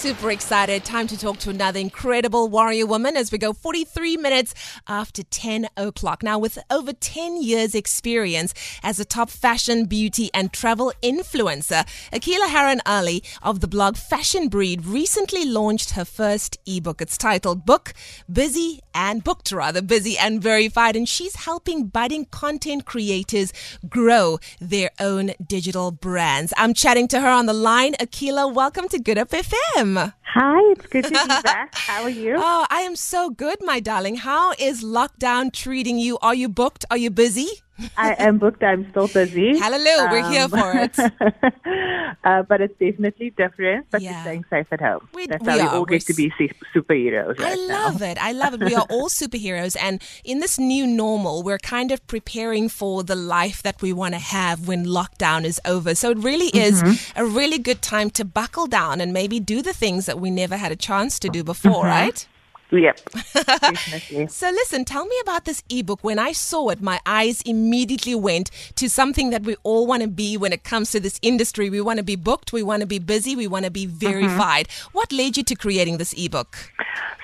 Super excited. Time to talk to another incredible warrior woman as we go 43 minutes after 10 o'clock. Now, with over 10 years' experience as a top fashion, beauty, and travel influencer, Aqeela Harron Ally of the blog Fashion Breed recently launched her first ebook. It's titled Book, Busy, and Booked, rather, Busy and Verified. And she's helping budding content creators grow their own digital brands. I'm chatting to her on the line. Aqeela, welcome to Good Hope FM. Hi, it's good to be back. How are you? Oh, I am so good, my darling. How is lockdown treating you? Are you booked? Are you busy? I am booked. I'm still busy. Hallelujah, we're here Um, for it. uh, but it's definitely different. But Yeah. we're staying safe at home. We- That's we how we all get to be su- superheroes I right now. love it. I love it. We are all superheroes. And in this new normal, we're kind of preparing for the life that we want to have when lockdown is over. So it really is Mm-hmm. a really good time to buckle down and maybe do the things that we never had a chance to do before, Mm-hmm. right? Yep. So listen, tell me about this ebook. When I saw it, my eyes immediately went to something that we all want to be when it comes to this industry. We want to be booked, we want to be busy, we want to be mm-hmm. verified. What led you to creating this ebook?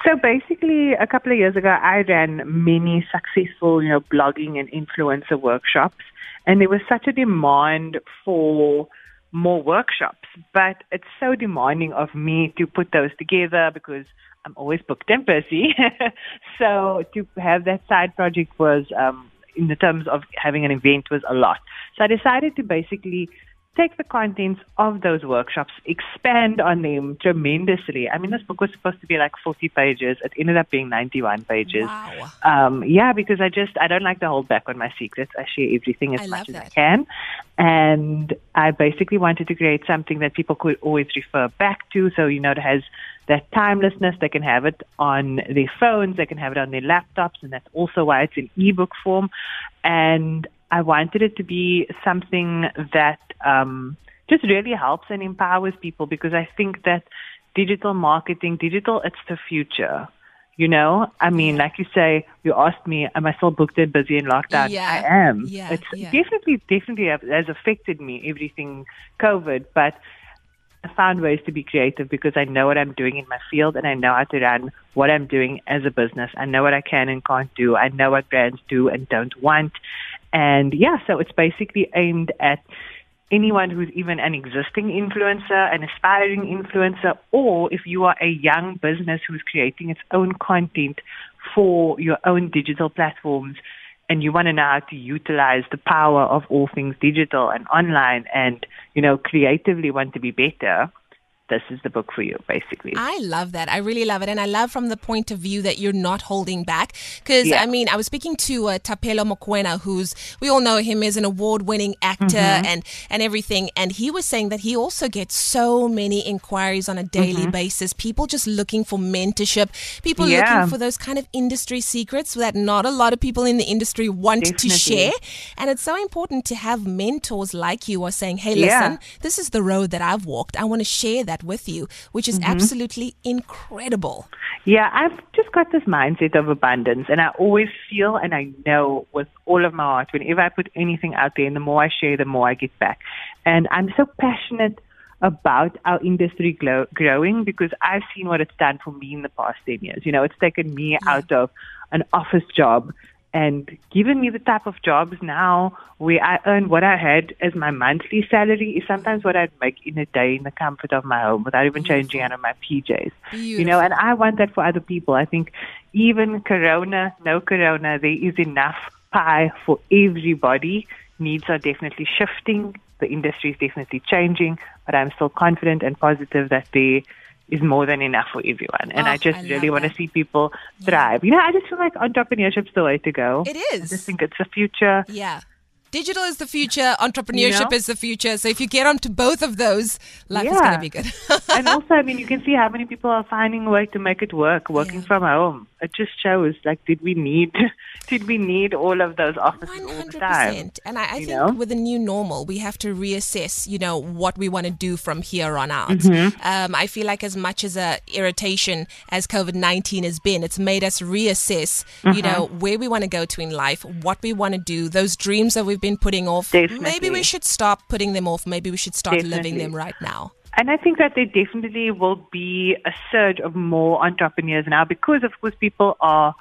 So basically, a couple of years ago, I ran many successful, you know, blogging and influencer workshops, and there was such a demand for more workshops. But it's so demanding of me to put those together because I'm always booked and busy. so to have that side project was, um, in the terms of having an event, was a lot. So I decided to basically take the contents of those workshops, expand on them tremendously. I mean, this book was supposed to be like 40 pages. It ended up being 91 pages. Wow. Um, yeah, because I just, I don't like to hold back on my secrets. I share everything as I much as I can. And I basically wanted to create something that people could always refer back to. So, you know, it has that timelessness. They can have it on their phones, they can have it on their laptops, and that's also why it's in ebook form. And I wanted it to be something that um, just really helps and empowers people because I think that digital marketing, digital, it's the future. You know, I mean, like you say, you asked me, am I still booked and busy in lockdown? Yeah. I am. Yeah, It's yeah. definitely, definitely has affected me, everything COVID, but I found ways to be creative because I know what I'm doing in my field and I know how to run what I'm doing as a business. I know what I can and can't do. I know what brands do and don't want. And yeah, so it's basically aimed at anyone who's even an existing influencer, an aspiring influencer, or if you are a young business who's creating its own content for your own digital platforms and you want to know how to utilize the power of all things digital and online and, you know, creatively want to be better, this is the book for you, basically. I love that. I really love it. And I love from the point of view that you're not holding back. Because, Yeah. I mean, I was speaking to uh, Thapelo Mokoena, who's, we all know him as an award winning actor Mm-hmm. and, and everything. And he was saying that he also gets so many inquiries on a daily Mm-hmm. basis. People just looking for mentorship, people Yeah. looking for those kind of industry secrets that not a lot of people in the industry want to share. And it's so important to have mentors like you are saying, hey, Yeah. listen, this is the road that I've walked. I want to share that with you, which is Mm-hmm. absolutely incredible. Yeah, I've just got this mindset of abundance, and I always feel and I know with all of my heart, whenever I put anything out there, and the more I share, the more I get back. And I'm so passionate about our industry glow- growing because I've seen what it's done for me in the past 10 years. You know, it's taken me out of an office job and given me the type of jobs now where I earn what I had as my monthly salary is sometimes what I'd make in a day in the comfort of my home without even changing out of my PJs. You know, and I want that for other people. I think even corona, no corona, there is enough pie for everybody. Needs are definitely shifting. The industry is definitely changing, but I'm still confident and positive that there is more than enough for everyone. And Oh, I just I really want to see people thrive. You know, I just feel like entrepreneurship's the way to go. It is. I just think it's the future. Yeah. Digital is the future, entrepreneurship know? is the future. So if you get onto both of those, life is going to be good. and also, I mean, you can see how many people are finding a way to make it work, working Yeah. from home. It just shows like did we need did we need all of those offices One all the time? And I, I think know? with the new normal, we have to reassess. You know what we want to do from here on out. Mm-hmm. Um, I feel like as much as a irritation as COVID nineteen has been, it's made us reassess. You Mm-hmm. know where we want to go to in life, what we want to do, those dreams that we've been putting off. Maybe we should stop putting them off. Maybe we should start living them right now. And I think that there definitely will be a surge of more entrepreneurs now because, of course, people are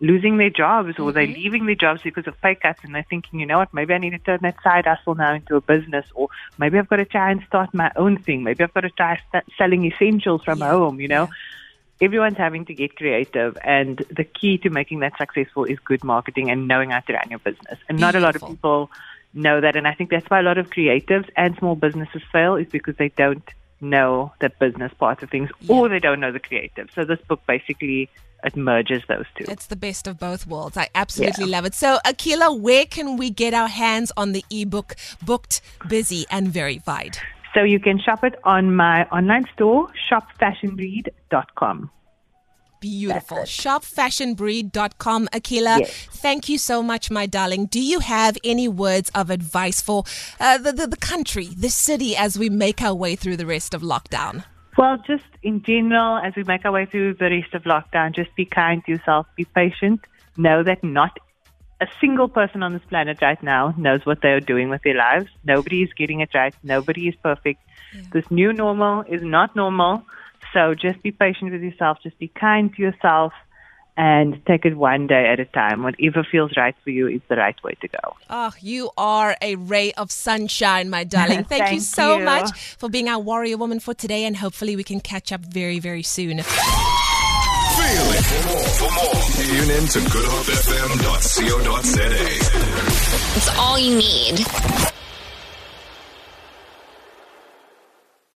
losing their jobs or they're mm-hmm. leaving their jobs because of pay cuts and they're thinking, you know what, maybe I need to turn that side hustle now into a business or maybe I've got to try and start my own thing. Maybe I've got to try st- selling essentials from Yeah, home, you know. yeah. Everyone's having to get creative, and the key to making that successful is good marketing and knowing how to run your business. And not a lot of people know that, and I think that's why a lot of creatives and small businesses fail is because they don't know the business part of things, or they don't know the creative. So this book basically it merges those two. It's the best of both worlds. I absolutely love it. So, Aqeela, where can we get our hands on the ebook, Booked, Busy, and Verified? So you can shop it on my online store, shopfashionbreed.com. Beautiful. Shopfashionbreed.com. Aqeela, Yes. thank you so much, my darling. Do you have any words of advice for uh, the, the, the country, the city, as we make our way through the rest of lockdown? Well, just in general, as we make our way through the rest of lockdown, just be kind to yourself, be patient. Know that not a single person on this planet right now knows what they are doing with their lives. Nobody is getting it right. Nobody is perfect. This new normal is not normal. So just be patient with yourself. Just be kind to yourself and take it one day at a time. Whatever feels right for you is the right way to go. Oh, you are a ray of sunshine, my darling. Thank, you so you. much for being our warrior woman for today, and hopefully we can catch up very, very soon. Feel it. For more, for more, tune in to goodhopefm.co.za. It's all you need.